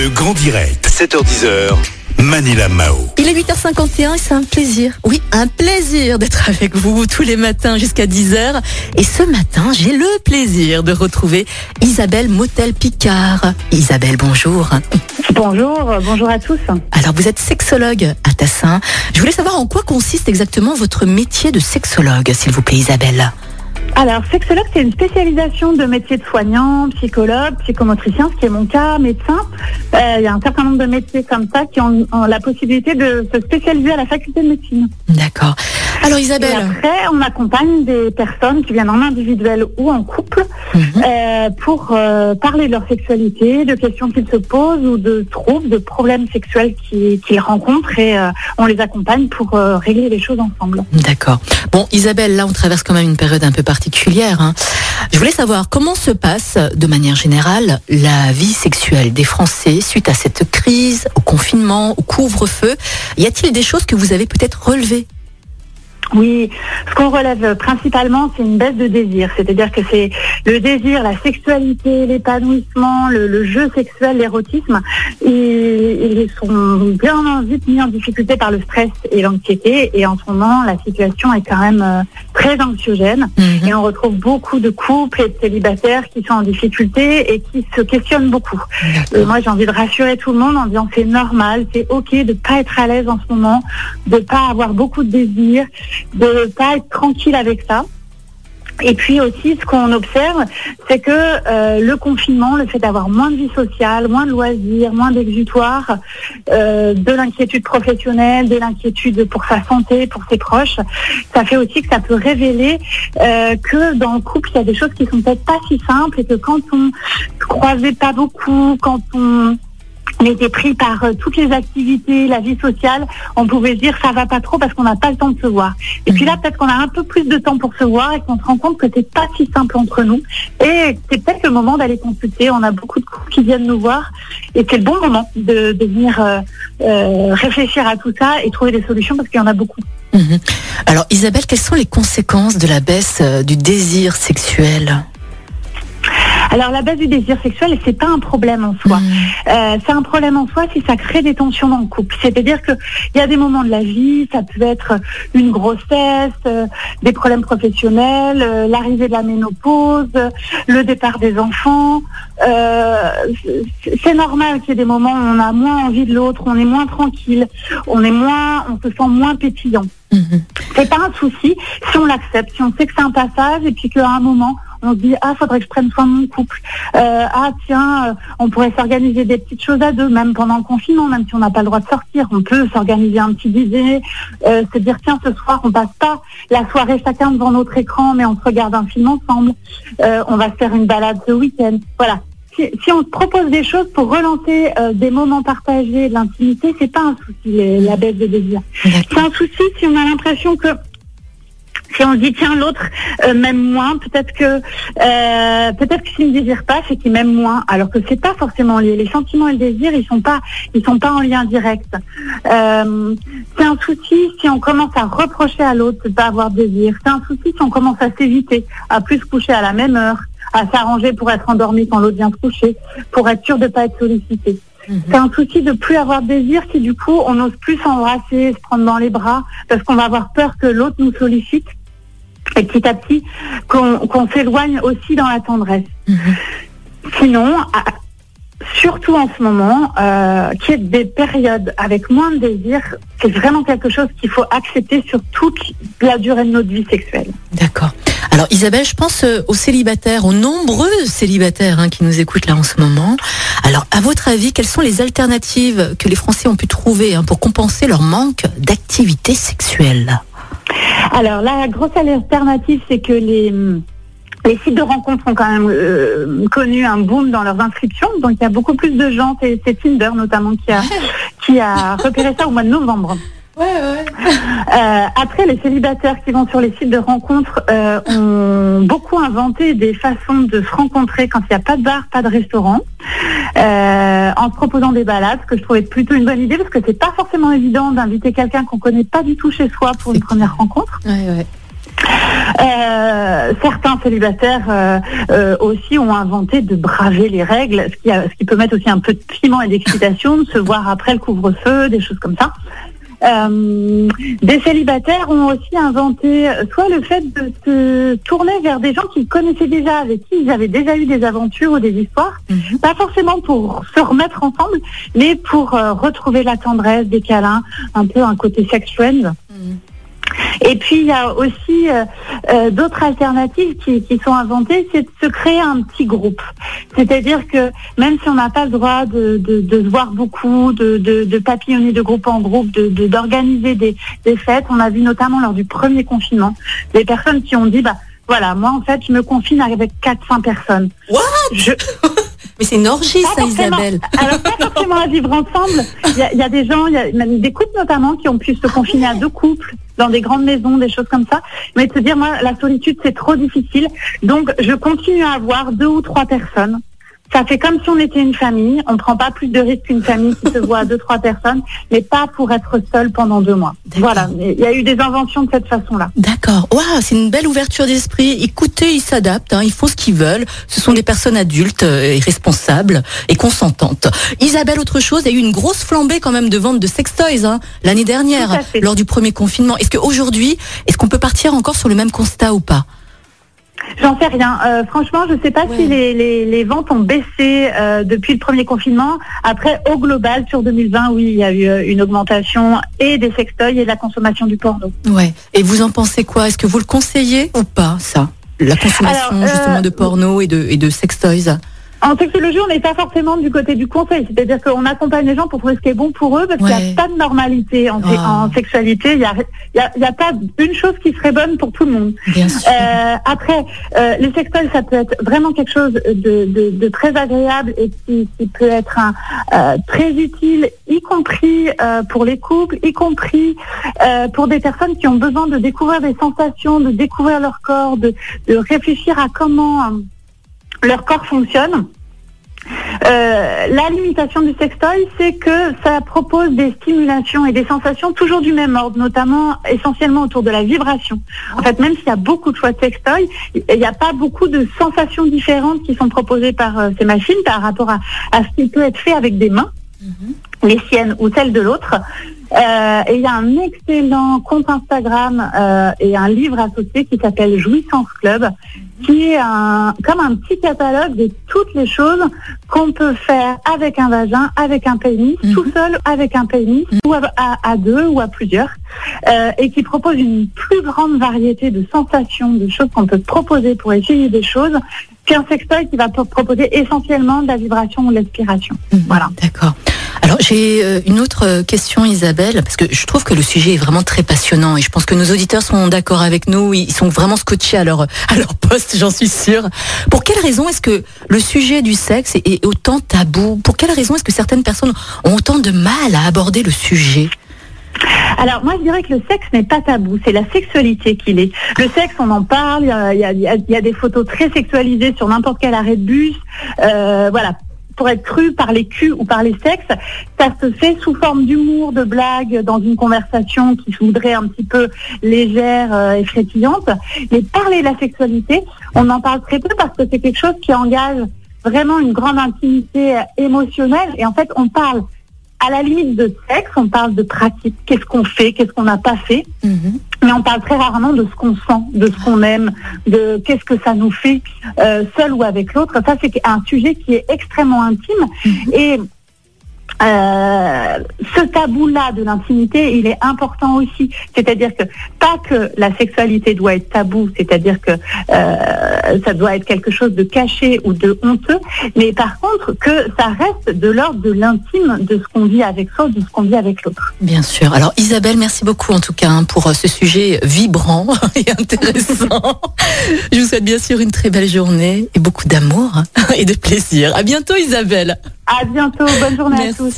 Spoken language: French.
Le grand direct, 7h10h. Manila Mao. Il est 8h51 et c'est un plaisir. Oui, un plaisir d'être avec vous tous les matins jusqu'à 10h. Et ce matin, j'ai le plaisir de retrouver Isabelle Motel-Picard. Isabelle, bonjour. Bonjour, bonjour à tous. Alors, vous êtes sexologue à Tassin. Je voulais savoir en quoi consiste exactement votre métier de sexologue, s'il vous plaît, Isabelle. Alors, sexologue, c'est une spécialisation de métier de soignant, psychologue, psychomotricien, ce qui est mon cas, médecin. Euh, il y a un certain nombre de métiers comme ça qui ont, ont la possibilité de se spécialiser à la faculté de médecine. D'accord. Alors, Et Isabelle. après, on accompagne des personnes qui viennent en individuel ou en couple Mhm. euh, pour euh, parler de leur sexualité, de questions qu'ils se posent ou de troubles, de problèmes sexuels qu'ils rencontrent et euh, on les accompagne pour régler les choses ensemble. D'accord. Bon, Isabelle, là, on traverse quand même une période un peu particulière. hein. Je voulais savoir comment se passe, de manière générale, la vie sexuelle des Français suite à cette crise, au confinement, au couvre-feu. Y a-t-il des choses que vous avez peut-être relevées? Oui, ce qu'on relève principalement, c'est une baisse de désir. C'est-à-dire que c'est le désir, la sexualité, l'épanouissement, le, le jeu sexuel, l'érotisme. Ils, ils sont bien vite mis en difficulté par le stress et l'anxiété. Et en ce moment, la situation est quand même euh, très anxiogène. Mhm. Et on retrouve beaucoup de couples et de célibataires qui sont en difficulté et qui se questionnent beaucoup. Et moi, j'ai envie de rassurer tout le monde en disant c'est normal, c'est ok de pas être à l'aise en ce moment, de pas avoir beaucoup de désir, de pas être tranquille avec ça. Et puis aussi, ce qu'on observe, c'est que euh, le confinement, le fait d'avoir moins de vie sociale, moins de loisirs, moins d'exutoires, euh, de l'inquiétude professionnelle, de l'inquiétude pour sa santé, pour ses proches, ça fait aussi que ça peut révéler euh, que dans le couple, il y a des choses qui sont peut-être pas si simples et que quand on se croisait pas beaucoup, quand on on était pris par euh, toutes les activités, la vie sociale, on pouvait se dire ça va pas trop parce qu'on n'a pas le temps de se voir. Et puis là, peut-être qu'on a un peu plus de temps pour se voir et qu'on se rend compte que c'est pas si simple entre nous. Et c'est peut-être le moment d'aller consulter. On a beaucoup de couples qui viennent nous voir et c'est le bon moment de, de venir euh, euh, réfléchir à tout ça et trouver des solutions parce qu'il y en a beaucoup. Mhm. Alors, Isabelle, quelles sont les conséquences de la baisse du désir sexuel? Alors la baisse du désir sexuel, c'est pas un problème en soi. Mhm. Euh, c'est un problème en soi si ça crée des tensions dans le couple. C'est-à-dire que il y a des moments de la vie, ça peut être une grossesse, euh, des problèmes professionnels, euh, l'arrivée de la ménopause, le départ des enfants. Euh, c'est- normal qu'il y ait des moments où on a moins envie de l'autre, on est moins tranquille, on est moins, on se sent moins pétillant. Mhm. C'est pas un souci si on l'accepte, si on sait que c'est un passage et puis qu'à un moment on se dit ah faudrait que je prenne soin de mon couple, Euh, ah tiens euh, on pourrait s'organiser des petites choses à deux même pendant le confinement même si on n'a pas le droit de sortir. On peut s'organiser un petit dîner, euh, se dire tiens ce soir on passe pas la soirée chacun devant notre écran mais on se regarde un film ensemble, Euh, on va se faire une balade ce week-end, voilà. Si, si on propose des choses pour relancer euh, des moments partagés, de l'intimité, c'est pas un souci la baisse de désir. C'est un souci si on a l'impression que si on se dit tiens l'autre euh, m'aime moins, peut-être que euh, peut-être que s'il ne désire pas, c'est qu'il m'aime moins, alors que c'est pas forcément lié. Les sentiments et le désir, ils sont pas ils sont pas en lien direct. Euh, c'est un souci si on commence à reprocher à l'autre de pas avoir de désir. C'est un souci si on commence à s'éviter, à plus se coucher à la même heure, à s'arranger pour être endormi quand l'autre vient se coucher, pour être sûr de pas être sollicité. Mhm. C'est un souci de plus avoir de désir si du coup on n'ose plus s'embrasser, se prendre dans les bras, parce qu'on va avoir peur que l'autre nous sollicite et petit à petit qu'on s'éloigne aussi dans la tendresse. Mhm. Sinon, surtout en ce moment, euh, qu'il y ait des périodes avec moins de désir, c'est vraiment quelque chose qu'il faut accepter sur toute la durée de notre vie sexuelle. D'accord. Alors Isabelle, je pense euh, aux célibataires, aux nombreux célibataires hein, qui nous écoutent là en ce moment. Alors à votre avis, quelles sont les alternatives que les Français ont pu trouver hein, pour compenser leur manque d'activité sexuelle? Alors la grosse alternative, c'est que les les sites de rencontres ont quand même euh, connu un boom dans leurs inscriptions, donc il y a beaucoup plus de gens, c'est Tinder notamment qui a qui a repéré ça au mois de novembre. Ouais, ouais. Euh, après, les célibataires qui vont sur les sites de rencontres euh, ont beaucoup inventé des façons de se rencontrer quand il n'y a pas de bar, pas de restaurant, euh, en se proposant des balades, ce que je trouvais plutôt une bonne idée parce que c'est pas forcément évident d'inviter quelqu'un qu'on connaît pas du tout chez soi pour une première rencontre. Ouais. Euh, certains célibataires euh, euh, aussi ont inventé de braver les règles, ce qui, a- ce qui peut mettre aussi un peu de piment et d'excitation, de se voir après le couvre-feu, des choses comme ça. Euh, des célibataires ont aussi inventé soit le fait de se tourner vers des gens qu'ils connaissaient déjà, avec qui ils avaient déjà eu des aventures ou des histoires, Mhm. pas forcément pour se remettre ensemble, mais pour euh, retrouver la tendresse, des câlins, un peu un côté sex friend. Et puis il y a aussi euh, euh, d'autres alternatives qui, qui sont inventées, c'est de se créer un petit groupe. C'est-à-dire que même si on n'a pas le droit de, de, de se voir beaucoup, de, papillonner de groupe en groupe, d'organiser des, des fêtes, on a vu notamment lors du premier confinement des personnes qui ont dit bah voilà moi en fait je me confine avec 400 personnes. What? Je, Mais c'est une orgie, pas ça, Isabelle. Alors pas forcément à vivre ensemble. Il y a, il y a des gens, il y a même des couples notamment qui ont pu se confiner à deux couples dans des grandes maisons, des choses comme ça. Mais de se dire moi la solitude c'est trop difficile, donc je continue à avoir deux ou trois personnes. Ça fait comme si on était une famille. On prend pas plus de risques qu'une famille qui se voit à deux trois personnes, mais pas pour être seul pendant deux mois. Voilà. Il y a eu des inventions de cette façon-là. D'accord. Waouh, c'est une belle ouverture d'esprit. Écoutez, ils s'adaptent, hein, ils font ce qu'ils veulent. Ce sont des personnes adultes euh, et responsables et consentantes. Isabelle, autre chose, il y a eu une grosse flambée quand même de vente de sextoys hein, l'année dernière, lors du premier confinement. Est-ce qu'aujourd'hui, est-ce qu'on peut partir encore sur le même constat ou pas? J'en sais rien. Euh, franchement, je ne sais pas Ouais. si les, les, les ventes ont baissé euh, depuis le premier confinement. Après, au global, sur 2020, oui, il y a eu euh, une augmentation et des sextoys et de la consommation du porno. Ouais. Et vous en pensez quoi? Est-ce que vous le conseillez ou pas, ça? La consommation Alors, euh, justement de porno et de, et de sextoys? En sexologie, on n'est pas forcément du côté du conseil. C'est-à-dire qu'on accompagne les gens pour trouver ce qui est bon pour eux parce qu'il n'y a pas de normalité en, en sexualité. Il n'y a, y a, il y a pas une chose qui serait bonne pour tout le monde. Bien sûr. Euh, après, euh, les sextoys, ça peut être vraiment quelque chose de, de, de très agréable et qui, qui peut être un, euh, très utile, y compris euh, pour les couples, y compris euh, pour des personnes qui ont besoin de découvrir des sensations, de découvrir leur corps, de, de réfléchir à comment leur corps fonctionne. Euh, la limitation du sextoy, c'est que ça propose des stimulations et des sensations toujours du même ordre, notamment essentiellement autour de la vibration. En fait, même s'il y a beaucoup de choix de sextoy, il n'y a pas beaucoup de sensations différentes qui sont proposées par euh, ces machines par rapport à, à ce qui peut être fait avec des mains, les siennes ou celles de l'autre. Euh, et il y a un excellent compte Instagram et un livre associé qui s'appelle Jouissance Club, qui est un, comme un petit catalogue de toutes les choses qu'on peut faire avec un vagin, avec un pénis, Mhm. tout seul avec un pénis, ou à, à- à deux ou à plusieurs, euh, et qui propose une plus grande variété de sensations, de choses qu'on peut proposer pour essayer des choses, qu'un sextoy qui va pro- proposer essentiellement de la vibration ou de l'aspiration. Voilà. Mhm. D'accord. Alors j'ai euh, une autre euh, question Isabelle, parce que je trouve que le sujet est vraiment très passionnant et je pense que nos auditeurs sont d'accord avec nous, ils sont vraiment scotchés à leur, à leur poste, j'en suis sûre. Pour quelle raison est-ce que le sujet du sexe est, autant tabou? Pour quelle raison est-ce que certaines personnes ont autant de mal à aborder le sujet? Alors moi je dirais que le sexe n'est pas tabou, c'est la sexualité qu'il est. Le sexe on en parle, il y a des photos très sexualisées sur n'importe quel arrêt de bus, euh, voilà. Pour être cru par les culs ou par les sexes, ça se fait sous forme d'humour, de blague, dans une conversation qui se voudrait un petit peu légère euh, et frétillante. Mais parler de la sexualité, on en parle très peu parce que c'est quelque chose qui engage vraiment une grande intimité euh, émotionnelle. Et en fait, on parle à la limite de sexe, on parle de pratique, qu'est-ce qu'on fait, qu'est-ce qu'on n'a pas fait, mais on parle très rarement de ce qu'on sent, de ce qu'on aime, de qu'est-ce que ça nous fait, euh, seul ou avec l'autre. Ça, c'est un sujet qui est extrêmement intime et euh, ce tabou-là de l'intimité, il est important aussi. C'est-à-dire que pas que la sexualité doit être tabou, c'est-à-dire que euh, ça doit être quelque chose de caché ou de honteux, mais par contre que ça reste de l'ordre de l'intime de ce qu'on vit avec soi, de ce qu'on vit avec l'autre. Bien sûr. Alors Isabelle, merci beaucoup en tout cas hein, pour euh, ce sujet vibrant et intéressant. Je vous souhaite bien sûr une très belle journée et beaucoup d'amour hein, et de plaisir. À bientôt Isabelle. À bientôt, bonne journée à tous.